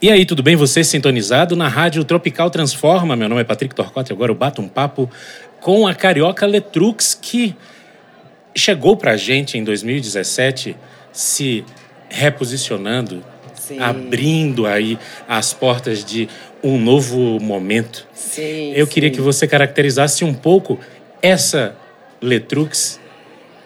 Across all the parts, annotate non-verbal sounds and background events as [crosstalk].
E aí, tudo bem? Você sintonizado na Rádio Tropical Transforma. Meu nome é Patrick Torcotti. Agora eu bato um papo com a carioca Letrux, que chegou pra gente em 2017 se reposicionando, Sim. abrindo aí as portas de um novo momento. Sim. Eu queria sim. que você caracterizasse um pouco essa Letrux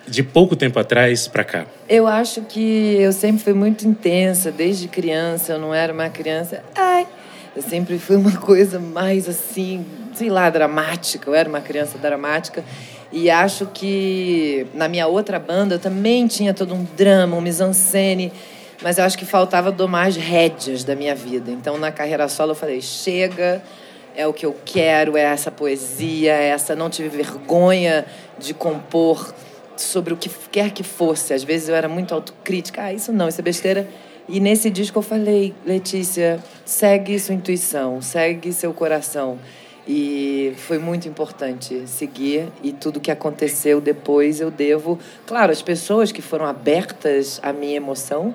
de pouco tempo atrás pra cá. Eu acho que eu sempre fui muito intensa, desde criança. Eu não era uma criança. Ai! Eu sempre fui uma [laughs] coisa mais assim, sei lá, dramática. Eu era uma criança dramática. E acho que na minha outra banda eu também tinha todo um drama, um mise-en-scène. Mas eu acho que faltava domar as rédeas da minha vida. Então, na carreira solo, eu falei: chega, é o que eu quero, é essa poesia, é essa. Não tive vergonha de compor sobre o que quer que fosse. Às vezes eu era muito autocrítica. Ah, isso não, isso é besteira. E nesse disco eu falei, Letícia, segue sua intuição, segue seu coração. E foi muito importante seguir e tudo que aconteceu depois eu devo, claro, as pessoas que foram abertas à minha emoção,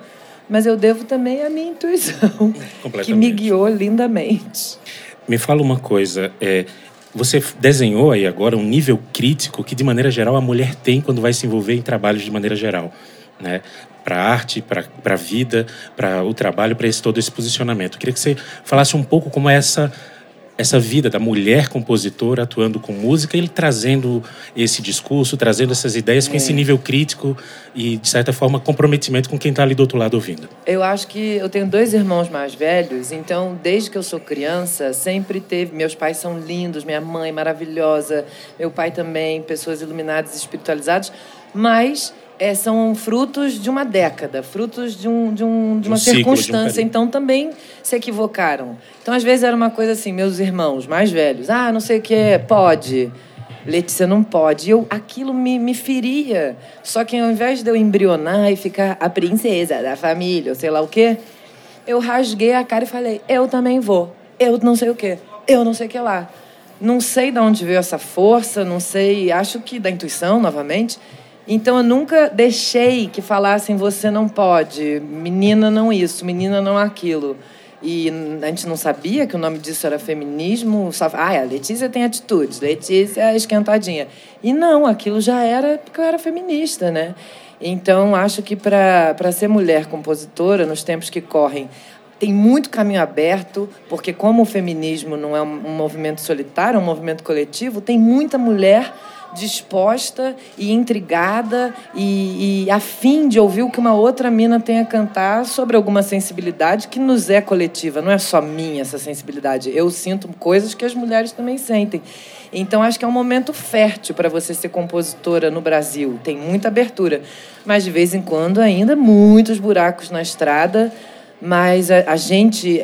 mas eu devo também à minha intuição, [laughs] que me guiou lindamente. Me fala uma coisa, é, você desenhou aí agora um nível crítico que, de maneira geral, a mulher tem quando vai se envolver em trabalhos de maneira geral, né? Para a arte, para a vida, para o trabalho, para esse todo esse posicionamento. Eu queria que você falasse um pouco como é essa essa vida da mulher compositora atuando com música e trazendo esse discurso, trazendo essas ideias com esse nível crítico e, de certa forma, comprometimento com quem está ali do outro lado ouvindo. Eu acho que eu tenho dois irmãos mais velhos, então desde que eu sou criança, sempre teve. Meus pais são lindos, minha mãe maravilhosa, meu pai também, pessoas iluminadas e espiritualizadas, mas é, são frutos de uma década, frutos de, um, de, um, de um uma ciclo, de um circunstância. período. então também se equivocaram. Então às vezes era uma coisa assim, meus irmãos mais velhos, ah, não sei o que, pode. Letícia não pode. Eu, aquilo me, me feria. Só que ao invés de eu embrionar e ficar a princesa da família, ou sei lá o quê, eu rasguei a cara e falei: eu também vou. Eu não sei o quê. Eu não sei o que lá. Não sei de onde veio essa força, não sei. Acho que da intuição, novamente. Então eu nunca deixei que falassem: você não pode, menina não isso, menina não aquilo. E a gente não sabia que o nome disso era feminismo. Ah, a Letícia tem atitudes, Letícia é esquentadinha. E não, aquilo já era porque eu era feminista, né? Então, acho que para ser mulher compositora, nos tempos que correm, tem muito caminho aberto, porque como o feminismo não é um movimento solitário, é um movimento coletivo, tem muita mulher disposta e intrigada e, e afim de ouvir o que uma outra mina tem a cantar sobre alguma sensibilidade que nos é coletiva, não é só minha essa sensibilidade. Eu sinto coisas que as mulheres também sentem. Então acho que é um momento fértil para você ser compositora no Brasil. Tem muita abertura, mas de vez em quando ainda muitos buracos na estrada. Mas a, a gente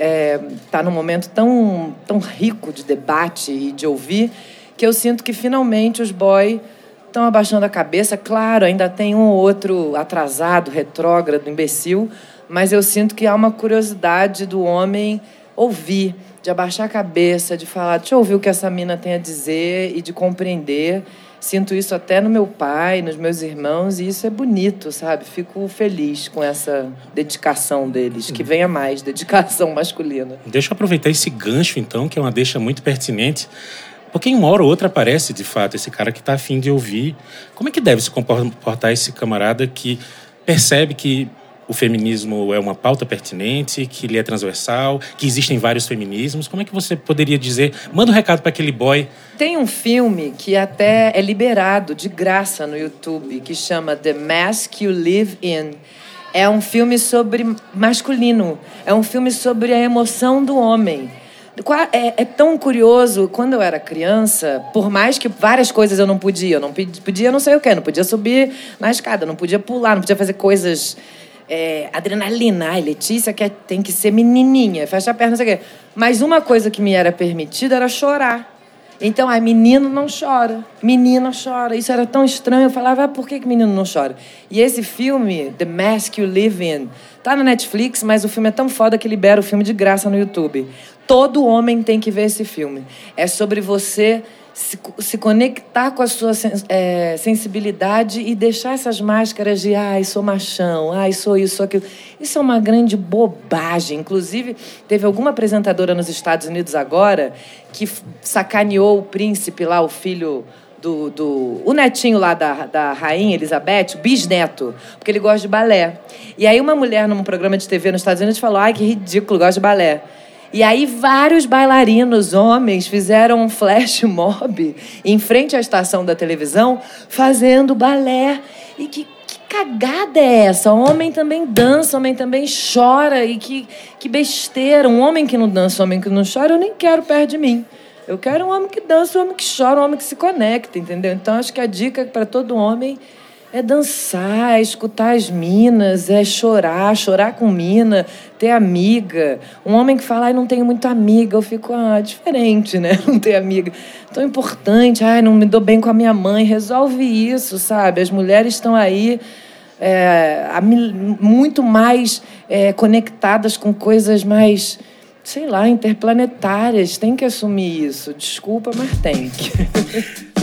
está num momento tão, tão rico de debate e de ouvir que eu sinto que finalmente os boy estão abaixando a cabeça. Claro, ainda tem um ou outro atrasado, retrógrado, imbecil, mas eu sinto que há uma curiosidade do homem ouvir, de abaixar a cabeça, de falar, deixa eu ouvir o que essa mina tem a dizer e de compreender. Sinto isso até no meu pai, nos meus irmãos, e isso é bonito, sabe? Fico feliz com essa dedicação deles. Que venha mais dedicação [laughs] masculina. Deixa eu aproveitar esse gancho, então, que é uma deixa muito pertinente. Porque em uma hora ou outra aparece, de fato, esse cara que está afim de ouvir. Como é que deve se comportar esse camarada que percebe que o feminismo é uma pauta pertinente, que ele é transversal, que existem vários feminismos? Como é que você poderia dizer? Manda um recado para aquele boy. Tem um filme que até é liberado de graça no YouTube, que chama The Mask You Live In. É um filme sobre masculino. É um filme sobre a emoção do homem. É, é tão curioso, quando eu era criança, por mais que várias coisas eu não podia, eu não podia não sei o quê, não podia subir na escada, não podia pular, não podia fazer coisas. é, adrenalina, ai, Letícia quer, tem que ser menininha, fecha a perna, não sei o quê. Mas uma coisa que me era permitida era chorar. Então, ai, menino não chora, menina chora. Isso era tão estranho. Eu falava, ah, por que, que menino não chora? E esse filme, The Mask You Live In, tá na Netflix, mas o filme é tão foda que libera o filme de graça no YouTube. Todo homem tem que ver esse filme. É sobre você se, se conectar com a sua é, sensibilidade e deixar essas máscaras de ai, sou machão, ai, sou isso, sou aquilo. Isso é uma grande bobagem. Inclusive, teve alguma apresentadora nos Estados Unidos agora que sacaneou o príncipe lá, o filho do, do, o netinho lá da, da rainha Elizabeth, o bisneto, porque ele gosta de balé. E aí uma mulher num programa de TV nos Estados Unidos falou: "Ai, que ridículo, gosta de balé". E aí vários bailarinos homens fizeram um flash mob em frente à estação da televisão fazendo balé. E que, que cagada é essa? O homem também dança, o homem também chora. E que, que besteira. Um homem que não dança, um homem que não chora, eu nem quero perto de mim. Eu quero um homem que dança, um homem que chora, um homem que se conecta, entendeu? Então acho que a dica para todo homem é dançar, é escutar as minas, é chorar, chorar com mina, ter amiga. Um homem que fala, ai, não tenho muita amiga, eu fico, ah, diferente, né? [laughs] Não ter amiga. Tão importante, ai, não me dou bem com a minha mãe. Resolve isso, sabe? As mulheres estão aí é, muito mais é, conectadas com coisas mais, sei lá, interplanetárias. Tem que assumir isso. Desculpa, mas tem que. [laughs]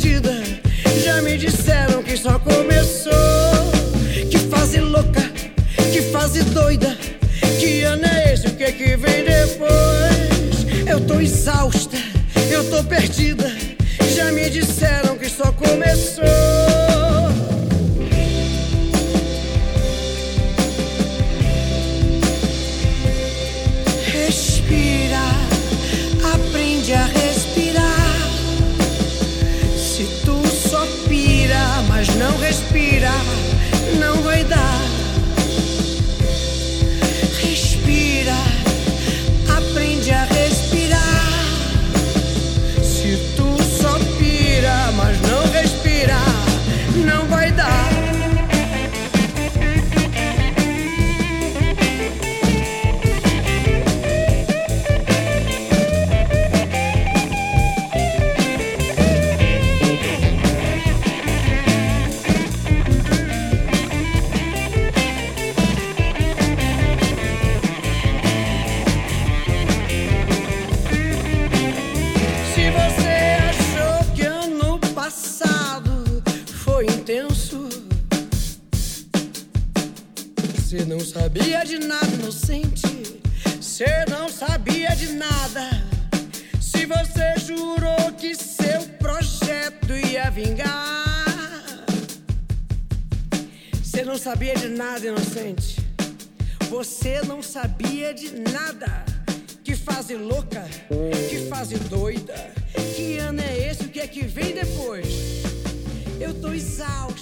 respira, aprende a respirar. Se tu só pira, mas não respira. Você não sabia de nada, inocente. Você não sabia de nada. Se você jurou que seu projeto ia vingar, você não sabia de nada, inocente. Você não sabia de nada. Que fase louca, que fase doida. Que ano é esse? O que é que vem depois? Eu tô exausto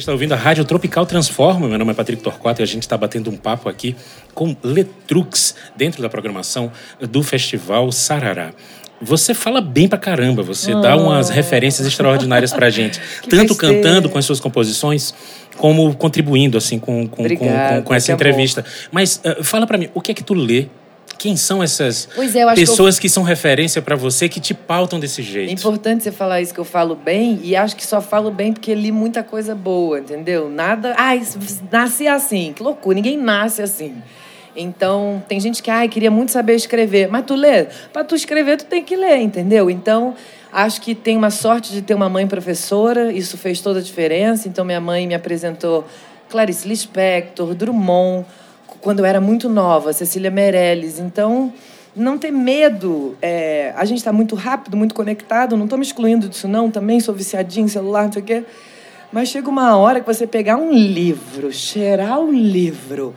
está ouvindo a Rádio Tropical Transforma. Meu nome é Patrick Torquato e a gente está batendo um papo aqui com Letrux dentro da programação do Festival Sarará. Você fala bem pra caramba, você oh. dá umas referências extraordinárias pra gente. [laughs] tanto besteira. cantando com as suas composições, como contribuindo assim com, com, Obrigada, com, com, com essa entrevista. Mas uh, fala para mim, o que é que tu lê quem são essas é, pessoas que, eu... que, são referência para você, que te pautam desse jeito? É importante você falar isso que eu falo bem, e acho que só falo bem porque li muita coisa boa, entendeu? Nada. Ai, nasci assim, que loucura, ninguém nasce assim. Então, tem gente que, ai, queria muito saber escrever. Mas tu lê? Para tu escrever, tu tem que ler, entendeu? Então, acho que tem uma sorte de ter uma mãe professora, isso fez toda a diferença. Então, minha mãe me apresentou Clarice Lispector, Drummond, quando eu era muito nova, Cecília Meirelles. Então, não ter medo. É, a gente está muito rápido, muito conectado. Não estou me excluindo disso, não. Também sou viciadinho em celular, não sei o quê. Mas chega uma hora que você pegar um livro, cheirar o livro,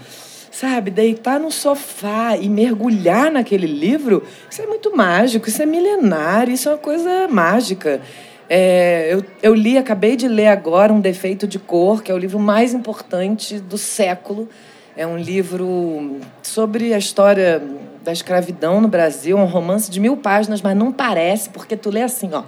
sabe, deitar no sofá e mergulhar naquele livro, isso é muito mágico, isso é milenar, isso é uma coisa mágica. É, eu, eu li, acabei de ler agora Um Defeito de Cor, que é o livro mais importante do século. É um livro sobre a história da escravidão no Brasil, um romance de mil páginas, mas não parece, porque tu lê assim, ó.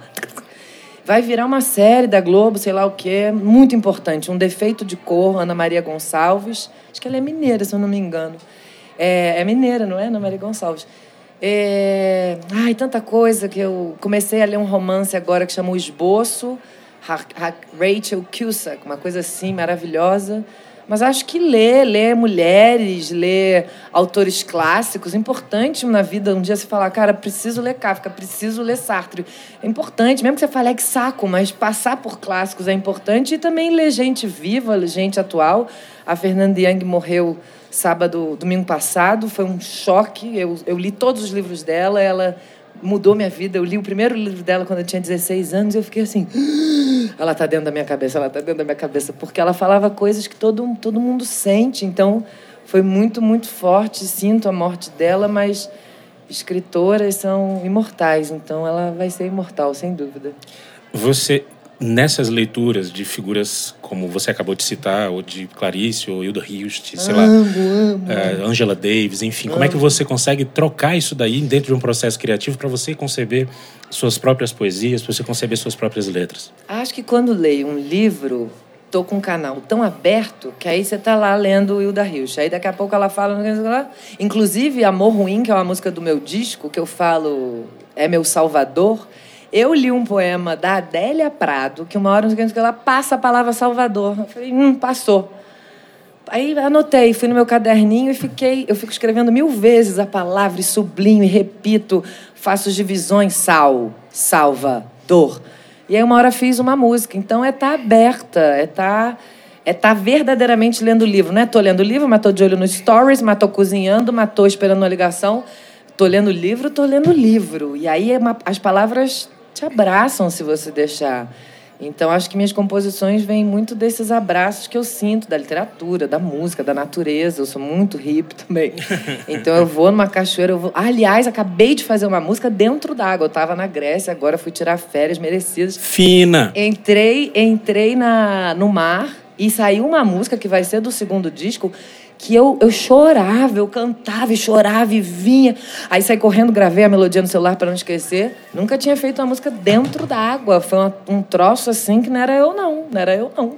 Vai virar uma série da Globo, sei lá o quê, muito importante. Um defeito de cor, Ana Maria Gonçalves. Acho que ela é mineira, se eu não me engano. É, é mineira, não é, Ana Maria Gonçalves? É... Ai, tanta coisa que eu comecei a ler um romance agora que chama O Esboço, Rachel Cusack, uma coisa assim maravilhosa. Mas acho que ler, ler mulheres, ler autores clássicos, é importante na vida. Um dia você falar, cara, preciso ler Kafka, preciso ler Sartre. É importante, mesmo que você fale, é que saco, mas passar por clássicos é importante. E também ler gente viva, gente atual. A Fernanda Young morreu sábado, domingo passado, foi um choque. Eu, eu li todos os livros dela, ela mudou minha vida. Eu li o primeiro livro dela quando eu tinha 16 anos e eu fiquei assim, ela está dentro da minha cabeça, ela está dentro da minha cabeça, porque ela falava coisas que todo, todo mundo sente. Então, foi muito, muito forte. Sinto a morte dela, mas escritoras são imortais, então ela vai ser imortal, sem dúvida. Você nessas leituras de figuras como você acabou de citar, ou de Clarice, ou Hilda Hilst, sei amo, lá, amo. Uh, Angela Davis, enfim, amo. como é que você consegue trocar isso daí dentro de um processo criativo para você conceber suas próprias poesias, para você conceber suas próprias letras? Acho que quando leio um livro, tô com um canal tão aberto que aí você tá lá lendo Hilda Hilst. Aí daqui a pouco ela fala, inclusive Amor Ruim, que é uma música do meu disco, que eu falo é meu salvador. Eu li um poema da Adélia Prado, que uma hora ela passa a palavra Salvador. Eu falei, hum, passou. Aí anotei, fui no meu caderninho e fiquei, eu fico escrevendo mil vezes a palavra e sublinho e repito, faço divisões, sal, salva, dor. E aí uma hora fiz uma música. Então é estar tá aberta, é estar tá, é tá verdadeiramente lendo o livro. Não é tô lendo o livro, mas tô de olho nos stories, mas tô cozinhando, mas tô esperando uma ligação. Tô lendo o livro, tô lendo o livro. E aí é as palavras te abraçam se você deixar. Então, acho que minhas composições vêm muito desses abraços que eu sinto da literatura, da música, da natureza. Eu sou muito hippie [laughs] também. Então, eu vou numa cachoeira. Eu vou... aliás, acabei de fazer uma música dentro d'água. Eu estava na Grécia, agora fui tirar férias merecidas. Fina! Entrei, entrei na, no mar e saiu uma música que vai ser do segundo disco que eu, eu chorava, eu cantava e chorava e vinha. Aí saí correndo, gravei a melodia no celular para não esquecer. Nunca tinha feito uma música dentro da água. Foi uma, um troço assim que não era eu, não. Não era eu, não.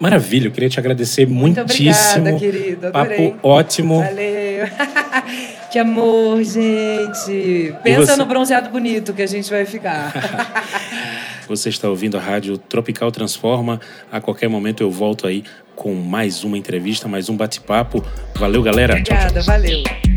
Maravilha, eu queria te agradecer Muito muitíssimo. Obrigada, querido. Papo ótimo. Valeu. [laughs] que amor, gente. Pensa no bronzeado bonito que a gente vai ficar. [laughs] você está ouvindo a rádio Tropical Transforma. A qualquer momento eu volto aí com mais uma entrevista, mais um bate-papo. Valeu, galera. Obrigada, tchau, tchau. valeu.